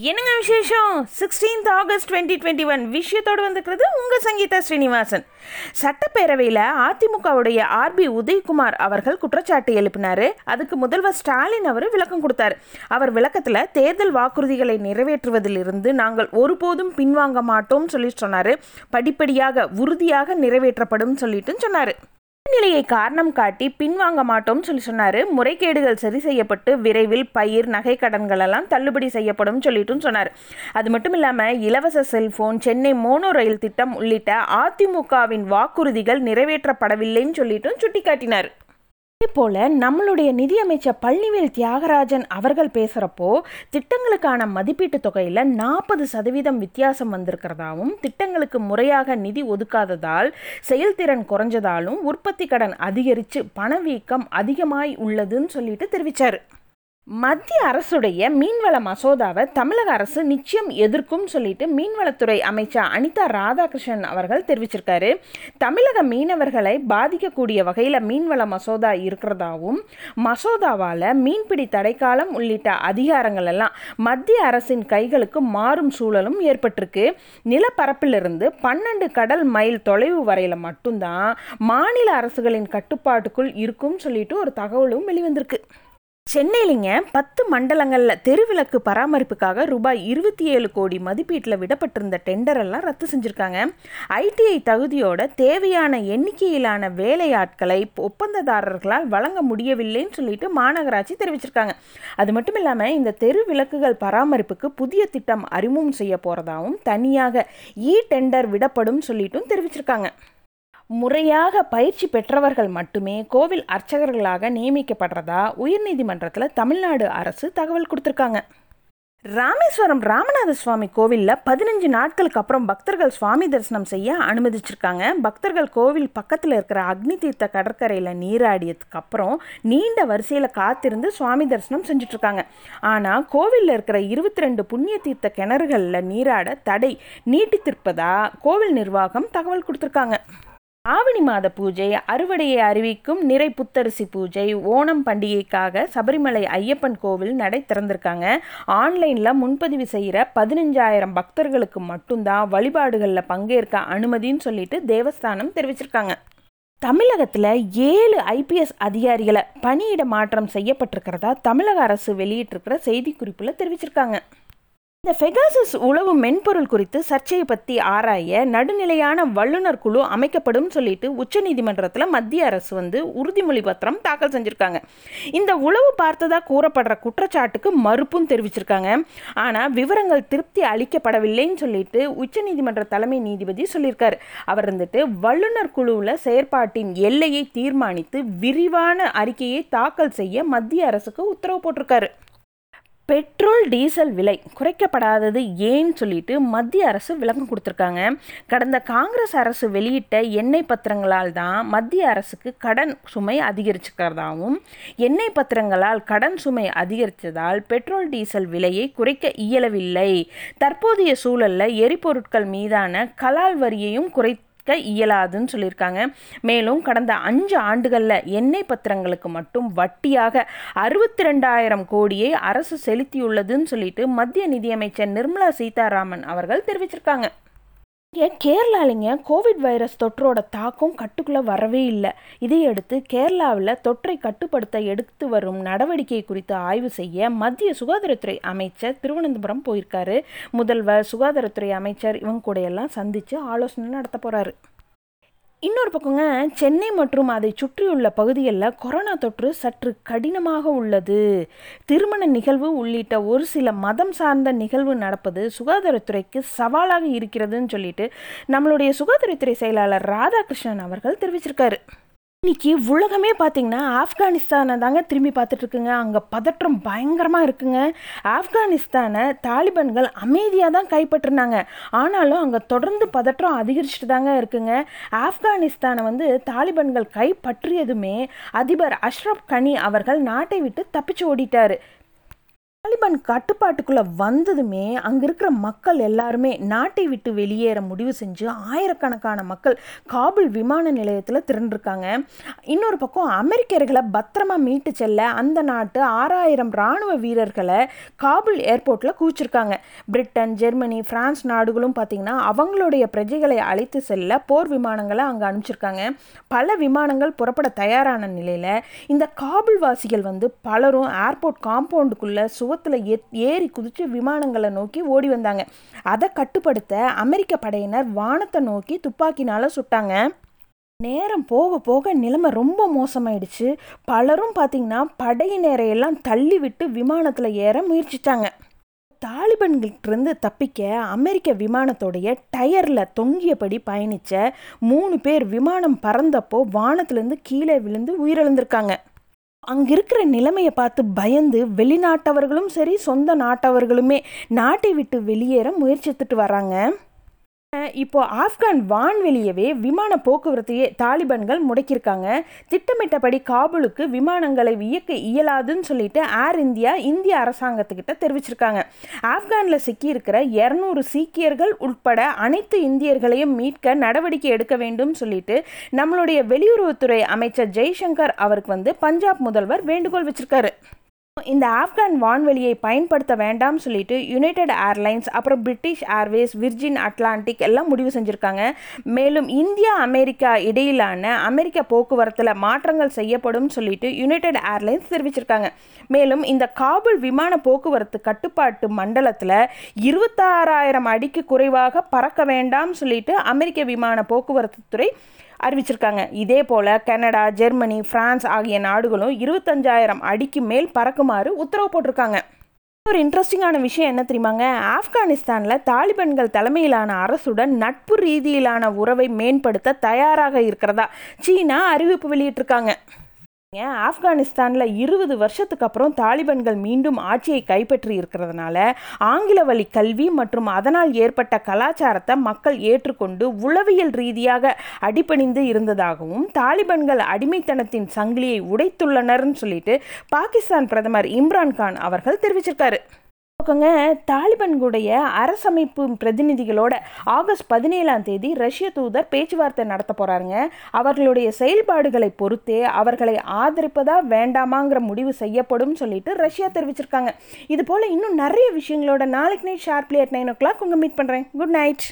என்னங்க விசேஷம்? Sixteenth August twenty twenty one விஷயத்தோடு வந்திருக்கிறது உங்கள் சங்கீதா ஸ்ரீனிவாசன். சட்டப்பேரவையில் அதிமுகவுடைய ஆர்பி உதயகுமார் அவர்கள் குற்றச்சாட்டு எழுப்பினார். அதுக்கு முதல்வர் ஸ்டாலின் அவர் விளக்கம் கொடுத்தார். அவர் விளக்கத்தில் தேர்தல் வாக்குறுதிகளை நிறைவேற்றுவதிலிருந்து நாங்கள் ஒருபோதும் பின்வாங்க மாட்டோம் சொல்லி சொன்னார். படிப்படியாக உறுதியாக நிறைவேற்றப்படும் சொல்லிட்டு சொன்னார். நிலையை காரணம் காட்டி பின்வாங்க மாட்டோம் சொல்லி சொன்னார். முறைகேடுகள் சரி செய்யப்பட்டு விரைவில் பயிர் நகை கடன்கள் எல்லாம் தள்ளுபடி செய்யப்படும் சொல்லிட்டும் சொன்னார். அது மட்டும் இல்லாமல் இலவச செல்போன் சென்னை மோனோ ரயில் திட்டம் உள்ளிட்ட அதிமுகவின் வாக்குறுதிகள் நிறைவேற்றப்படவில்லைன்னு சொல்லிட்டும் சுட்டிக்காட்டினார். அதே போல் நம்மளுடைய நிதியமைச்சர் பழனிவேல் தியாகராஜன் அவர்கள் பேசுகிறப்போ திட்டங்களுக்கான மதிப்பீட்டு தொகையில் நாற்பது சதவீதம் வித்தியாசம் வந்திருக்கிறதாவும் திட்டங்களுக்கு முறையாக நிதி ஒதுக்காததால் செயல்திறன் குறைஞ்சதாலும் உற்பத்தி கடன் அதிகரித்து பணவீக்கம் அதிகமாய் உள்ளதுன்னு சொல்லிட்டு தெரிவித்தார் மத்திய அரசுடைய மீன்வள மசோதாவை தமிழக அரசு நிச்சயம் எதிர்க்கும் சொல்லிட்டு மீன்வளத்துறை அமைச்சர் அனிதா ராதாகிருஷ்ணன் அவர்கள் தெரிவிச்சிருக்காரு. தமிழக மீனவர்களை பாதிக்கக்கூடிய வகையில் மீன்வள மசோதா இருக்கிறதாவும் மசோதாவால் மீன்பிடி தடைக்காலம் உள்ளிட்ட அதிகாரங்கள் எல்லாம் மத்திய அரசின் கைகளுக்கு மாறும் சூழலும் ஏற்பட்டிருக்கு. நிலப்பரப்பிலிருந்து பன்னெண்டு கடல் மைல் தொலைவு வரையில் மட்டும்தான் மாநில அரசுகளின் கட்டுப்பாட்டுக்குள் இருக்கும் சொல்லிட்டு ஒரு தகவலும் வெளிவந்திருக்கு. சென்னையிலிங்க பத்து மண்டலங்களில் தெருவிளக்கு பராமரிப்புக்காக ரூபாய் இருபத்தி ஏழு கோடி மதிப்பீட்டில் விடப்பட்டிருந்த டெண்டர் எல்லாம் ரத்து செஞ்சுருக்காங்க. ஐடிஐ தகுதியோட தேவையான எண்ணிக்கையிலான வேலையாட்களை ஒப்பந்ததாரர்களால் வழங்க முடியவில்லைன்னு சொல்லிட்டு மாநகராட்சி தெரிவிச்சிருக்காங்க. அது மட்டும் இல்லாமல் இந்த தெரு விளக்குகள் பராமரிப்புக்கு புதிய திட்டம் அறிமுகம் செய்ய போகிறதாவும் தனியாக இ டெண்டர் விடப்படும் சொல்லிட்டும் தெரிவிச்சிருக்காங்க. முறையாக பயிற்சி பெற்றவர்கள் மட்டுமே கோவில் அர்ச்சகர்களாக நியமிக்கப்படுறதா உயர்நீதிமன்றத்தில் தமிழ்நாடு அரசு தகவல் கொடுத்துருக்காங்க. ராமேஸ்வரம் ராமநாத சுவாமி கோவிலில் பதினஞ்சு நாட்களுக்கு அப்புறம் பக்தர்கள் சுவாமி தரிசனம் செய்ய அனுமதிச்சிருக்காங்க. பக்தர்கள் கோவில் பக்கத்தில் இருக்கிற அக்னி தீர்த்த கடற்கரையில் நீராடியதுக்கு அப்புறம் நீண்ட வரிசையில் காத்திருந்து சுவாமி தரிசனம் செஞ்சுட்ருக்காங்க. ஆனால் கோவிலில் இருக்கிற இருபத்தி ரெண்டு புண்ணிய தீர்த்த கிணறுகளில் நீராட தடை நீட்டித்திருப்பதா கோவில் நிர்வாகம் தகவல் கொடுத்துருக்காங்க. ஆவணி மாத பூஜை அறுவடையை அறிவிக்கும் நிறை புத்தரிசி பூஜை ஓணம் பண்டிகைக்காக சபரிமலை ஐயப்பன் கோவில் நடை திறந்திருக்காங்க. ஆன்லைனில் முன்பதிவு செய்கிற பதினஞ்சாயிரம் பக்தர்களுக்கு மட்டும்தான் வழிபாடுகளில் பங்கேற்க அனுமதின்னு சொல்லிட்டு தேவஸ்தானம் தெரிவிச்சிருக்காங்க. தமிழகத்தில் ஏழு ஐபிஎஸ் அதிகாரிகளை பணியிட மாற்றம் செய்யப்பட்டிருக்கிறதா தமிழக அரசு வெளியிட்டிருக்கிற செய்திக்குறிப்பில் தெரிவிச்சிருக்காங்க. இந்த ஃபெகாசஸ் உளவு மென்பொருள் குறித்து சர்ச்சையை பற்றி ஆராய நடுநிலையான வல்லுநர் குழு அமைக்கப்படும் சொல்லிட்டு உச்சநீதிமன்றத்தில் மத்திய அரசு வந்து உறுதிமொழி பத்திரம் தாக்கல் செஞ்சுருக்காங்க. இந்த உளவு பார்த்ததாக கூறப்படுற குற்றச்சாட்டுக்கு மறுப்பும் தெரிவிச்சிருக்காங்க. ஆனால் விவரங்கள் திருப்தி அளிக்கப்படவில்லைன்னு சொல்லிட்டு உச்சநீதிமன்ற தலைமை நீதிபதி சொல்லியிருக்கார். அவர் வந்துட்டு வல்லுநர் குழுவில் செயற்பாட்டின் எல்லையை தீர்மானித்து விரிவான அறிக்கையை தாக்கல் செய்ய மத்திய அரசுக்கு உத்தரவு போட்டிருக்காரு. பெட்ரோல் டீசல் விலை குறைக்கப்படாதது ஏன்னு சொல்லிட்டு மத்திய அரசு விளக்கம் கொடுத்துருக்காங்க. கடந்த காங்கிரஸ் அரசு வெளியிட்ட எண்ணெய் பத்திரங்களால் தான் மத்திய அரசுக்கு கடன் சுமை அதிகரிச்சுக்கிறதாகவும் எண்ணெய் பத்திரங்களால் கடன் சுமை அதிகரித்ததால் பெட்ரோல் டீசல் விலையை குறைக்க இயலவில்லை. தற்போதைய சூழலில் எரிபொருட்கள் மீதான கலால் வரியையும் குறை இயலாதுன்னு சொல்லியிருக்காங்க. மேலும் கடந்த அஞ்சு ஆண்டுகளில் எண்ணெய் பத்திரங்களுக்கு மட்டும் வட்டியாக அறுபத்தி ரெண்டாயிரம் கோடியை அரசு செலுத்தியுள்ளதுன்னு சொல்லிட்டு மத்திய நிதியமைச்சர் நிர்மலா சீதாராமன் அவர்கள் தெரிவிச்சிருக்காங்க. இங்கே கேரளாலிங்க கோவிட் வைரஸ் தொற்றோட தாக்கம் கட்டுக்குள்ளே வரவே இல்லை. இதையடுத்து கேரளாவில் தொற்றை கட்டுப்படுத்த எடுத்து வரும் நடவடிக்கை குறித்து ஆய்வு செய்ய மத்திய சுகாதாரத்துறை அமைச்சர் திருவனந்தபுரம் போயிருக்காரு. முதல்வர் சுகாதாரத்துறை அமைச்சர் இவங்க கூட எல்லாம் சந்தித்து ஆலோசனை நடத்த போகிறாரு இன்னொரு பக்கங்க சென்னை மற்றும் அதை சுற்றியுள்ள பகுதிகளில் கொரோனா தொற்று சற்று கடினமாக உள்ளது. திருமண நிகழ்வு உள்ளிட்ட ஒரு சில மதம் சார்ந்த நிகழ்வு நடப்பது சுகாதாரத்துறைக்கு சவாலாக இருக்கிறதுன்னு சொல்லிட்டு நம்மளுடைய சுகாதாரத்துறை செயலாளர் ராதாகிருஷ்ணன் அவர்கள் தெரிவிச்சிருக்காரு. இன்னைக்கு உலகமே பார்த்தீங்கன்னா ஆப்கானிஸ்தானை தாங்க திரும்பி பார்த்துட்ருக்குங்க. அங்கே பதற்றம் பயங்கரமாக இருக்குங்க. ஆப்கானிஸ்தானை தாலிபான்கள் அமைதியாக தான் கைப்பற்றினாங்க. ஆனாலும் அங்கே தொடர்ந்து பதற்றம் அதிகரிச்சுட்டு தாங்க இருக்குங்க. ஆப்கானிஸ்தானை வந்து தாலிபான்கள் கைப்பற்றியதுமே அதிபர் அஷ்ரப் கனி அவர்கள் நாட்டை விட்டு தப்பிச்சு ஓடிட்டார். தாலிபான் கட்டுப்பாட்டுக்குள்ளே வந்ததுமே அங்கே இருக்கிற மக்கள் எல்லாருமே நாட்டை விட்டு வெளியேற முடிவு செஞ்சு ஆயிரக்கணக்கான மக்கள் காபுல் விமான நிலையத்தில் திரண்டிருக்காங்க. இன்னொரு பக்கம் அமெரிக்கர்களை பத்திரமா மீட்டு செல்ல அந்த நாட்டு ஆறாயிரம் இராணுவ வீரர்களை காபுல் ஏர்போர்ட்டில் கூச்சிருக்காங்க பிரிட்டன் ஜெர்மனி ஃப்ரான்ஸ் நாடுகளும் பார்த்திங்கன்னா அவங்களுடைய பிரஜைகளை அழைத்து செல்ல போர் விமானங்களை அங்கே அனுப்பிச்சிருக்காங்க. பல விமானங்கள் புறப்பட தயாரான நிலையில் இந்த காபுல் வாசிகள் வந்து பலரும் ஏர்போர்ட் காம்பவுண்டுக்குள்ளே சுவத்தில் ஏ ஏறி குதித்து விமானங்களை நோக்கி ஓடி வந்தாங்க. அதை கட்டுப்படுத்த அமெரிக்க படையினர் வானத்தை நோக்கி துப்பாக்கினால் சுட்டாங்க. நேரம் போக போக நிலைமை ரொம்ப மோசமாயிடுச்சு. பலரும் பார்த்திங்கன்னா படையினரை எல்லாம் தள்ளி விட்டு விமானத்தில் ஏற முயற்சித்தாங்க தாலிபன்கிட்டிருந்து தப்பிக்க அமெரிக்க விமானத்தோடைய டயரில் தொங்கியபடி பயணித்த மூணு பேர் விமானம் பறந்தப்போ வானத்துலேருந்து கீழே விழுந்து உயிரிழந்திருக்காங்க. அங்கே இருக்கிற நிலைமையை பார்த்து பயந்து வெளிநாட்டவர்களும் சரி சொந்த நாட்டவர்களுமே நாட்டை விட்டு வெளியேற முயற்சித்துட்டு வராங்க. இப்போ ஆப்கான் வான்வெளியவே விமான போக்குவரத்தையே தாலிபான்கள் முடக்கியிருக்காங்க. திட்டமிட்டபடி காபூலுக்கு விமானங்களை இயக்க இயலாதுன்னு சொல்லிட்டு ஏர் இந்தியா இந்திய அரசாங்கத்துக்கிட்ட தெரிவிச்சிருக்காங்க. ஆப்கானில் சிக்கியிருக்கிற இரநூறு சீக்கியர்கள் உட்பட அனைத்து இந்தியர்களையும் மீட்க நடவடிக்கை எடுக்க வேண்டும் சொல்லிட்டு நம்மளுடைய வெளியுறவுத்துறை அமைச்சர் ஜெய்சங்கர் அவருக்கு வந்து பஞ்சாப் முதல்வர் வேண்டுகோள் வச்சிருக்காரு. இந்த ஆப்கான் வான்வெளியை பயன்படுத்த வேண்டாம் சொல்லிட்டு யுனைடெட் ஏர்லைன்ஸ் அப்புறம் பிரிட்டிஷ் ஏர்வேஸ் விர்ஜின் அட்லாண்டிக் எல்லாம் முடிவு செஞ்சுருக்காங்க. மேலும் இந்தியா அமெரிக்கா இடையிலான அமெரிக்க போக்குவரத்தில் மாற்றங்கள் செய்யப்படும் சொல்லிட்டு யுனைடெட் ஏர்லைன்ஸ் தெரிவிச்சிருக்காங்க. மேலும் இந்த காபுல் விமான போக்குவரத்து கட்டுப்பாட்டு மண்டலத்தில் இருபத்தாறாயிரம் அடிக்கு குறைவாக பறக்க வேண்டாம் சொல்லிட்டு அமெரிக்க விமான போக்குவரத்து துறை அறிவிச்சிருக்காங்க. இதே போல் கனடா ஜெர்மனி பிரான்ஸ் ஆகிய நாடுகளும் இருபத்தஞ்சாயிரம் அடிக்கு மேல் பறக்குமாறு உத்தரவு போட்டிருக்காங்க. ஒரு இன்ட்ரெஸ்டிங்கான விஷயம் என்ன தெரியுமாங்க? ஆப்கானிஸ்தானில் தாலிபன்கள் தலைமையிலான அரசுடன் நட்பு ரீதியிலான உறவை மேம்படுத்த தயாராக இருக்கிறதா? சீனா அறிவிப்பு வெளியிட்டிருக்காங்க. ஆப்கானிஸ்தானில் இருபது வருஷத்துக்கு அப்புறம் தாலிபன்கள் மீண்டும் ஆட்சியை கைப்பற்றி இருக்கிறதுனால ஆங்கில வழி கல்வி மற்றும் அதனால் ஏற்பட்ட கலாச்சாரத்தை மக்கள் ஏற்றுக்கொண்டு உளவியல் ரீதியாக அடிபணிந்து இருந்ததாகவும் தாலிபன்கள் அடிமைத்தனத்தின் சங்கிலியை உடைத்துள்ளனர்னு சொல்லிட்டு பாகிஸ்தான் பிரதமர் இம்ரான்கான் அவர்கள் தெரிவிச்சிருக்காரு. பக்கங்க தாலிபன்களுடைய அரசமைப்பு பிரதிநிதிகளோட ஆகஸ்ட் பதினேழாம் தேதி ரஷ்ய தூதர் பேச்சுவார்த்தை நடத்த போகிறாருங்க அவர்களுடைய செயல்பாடுகளை பொறுத்தே அவர்களை ஆதரிப்பதா வேண்டாமாங்கிற முடிவு செய்யப்படும் சொல்லிட்டு ரஷ்யா தெரிவிச்சிருக்காங்க. இது போல் இன்னும் நிறைய விஷயங்களோட நாளைக்கு night sharply at nine o'clock உங்கள் மீட் பண்ணுறேன் குட் நைட்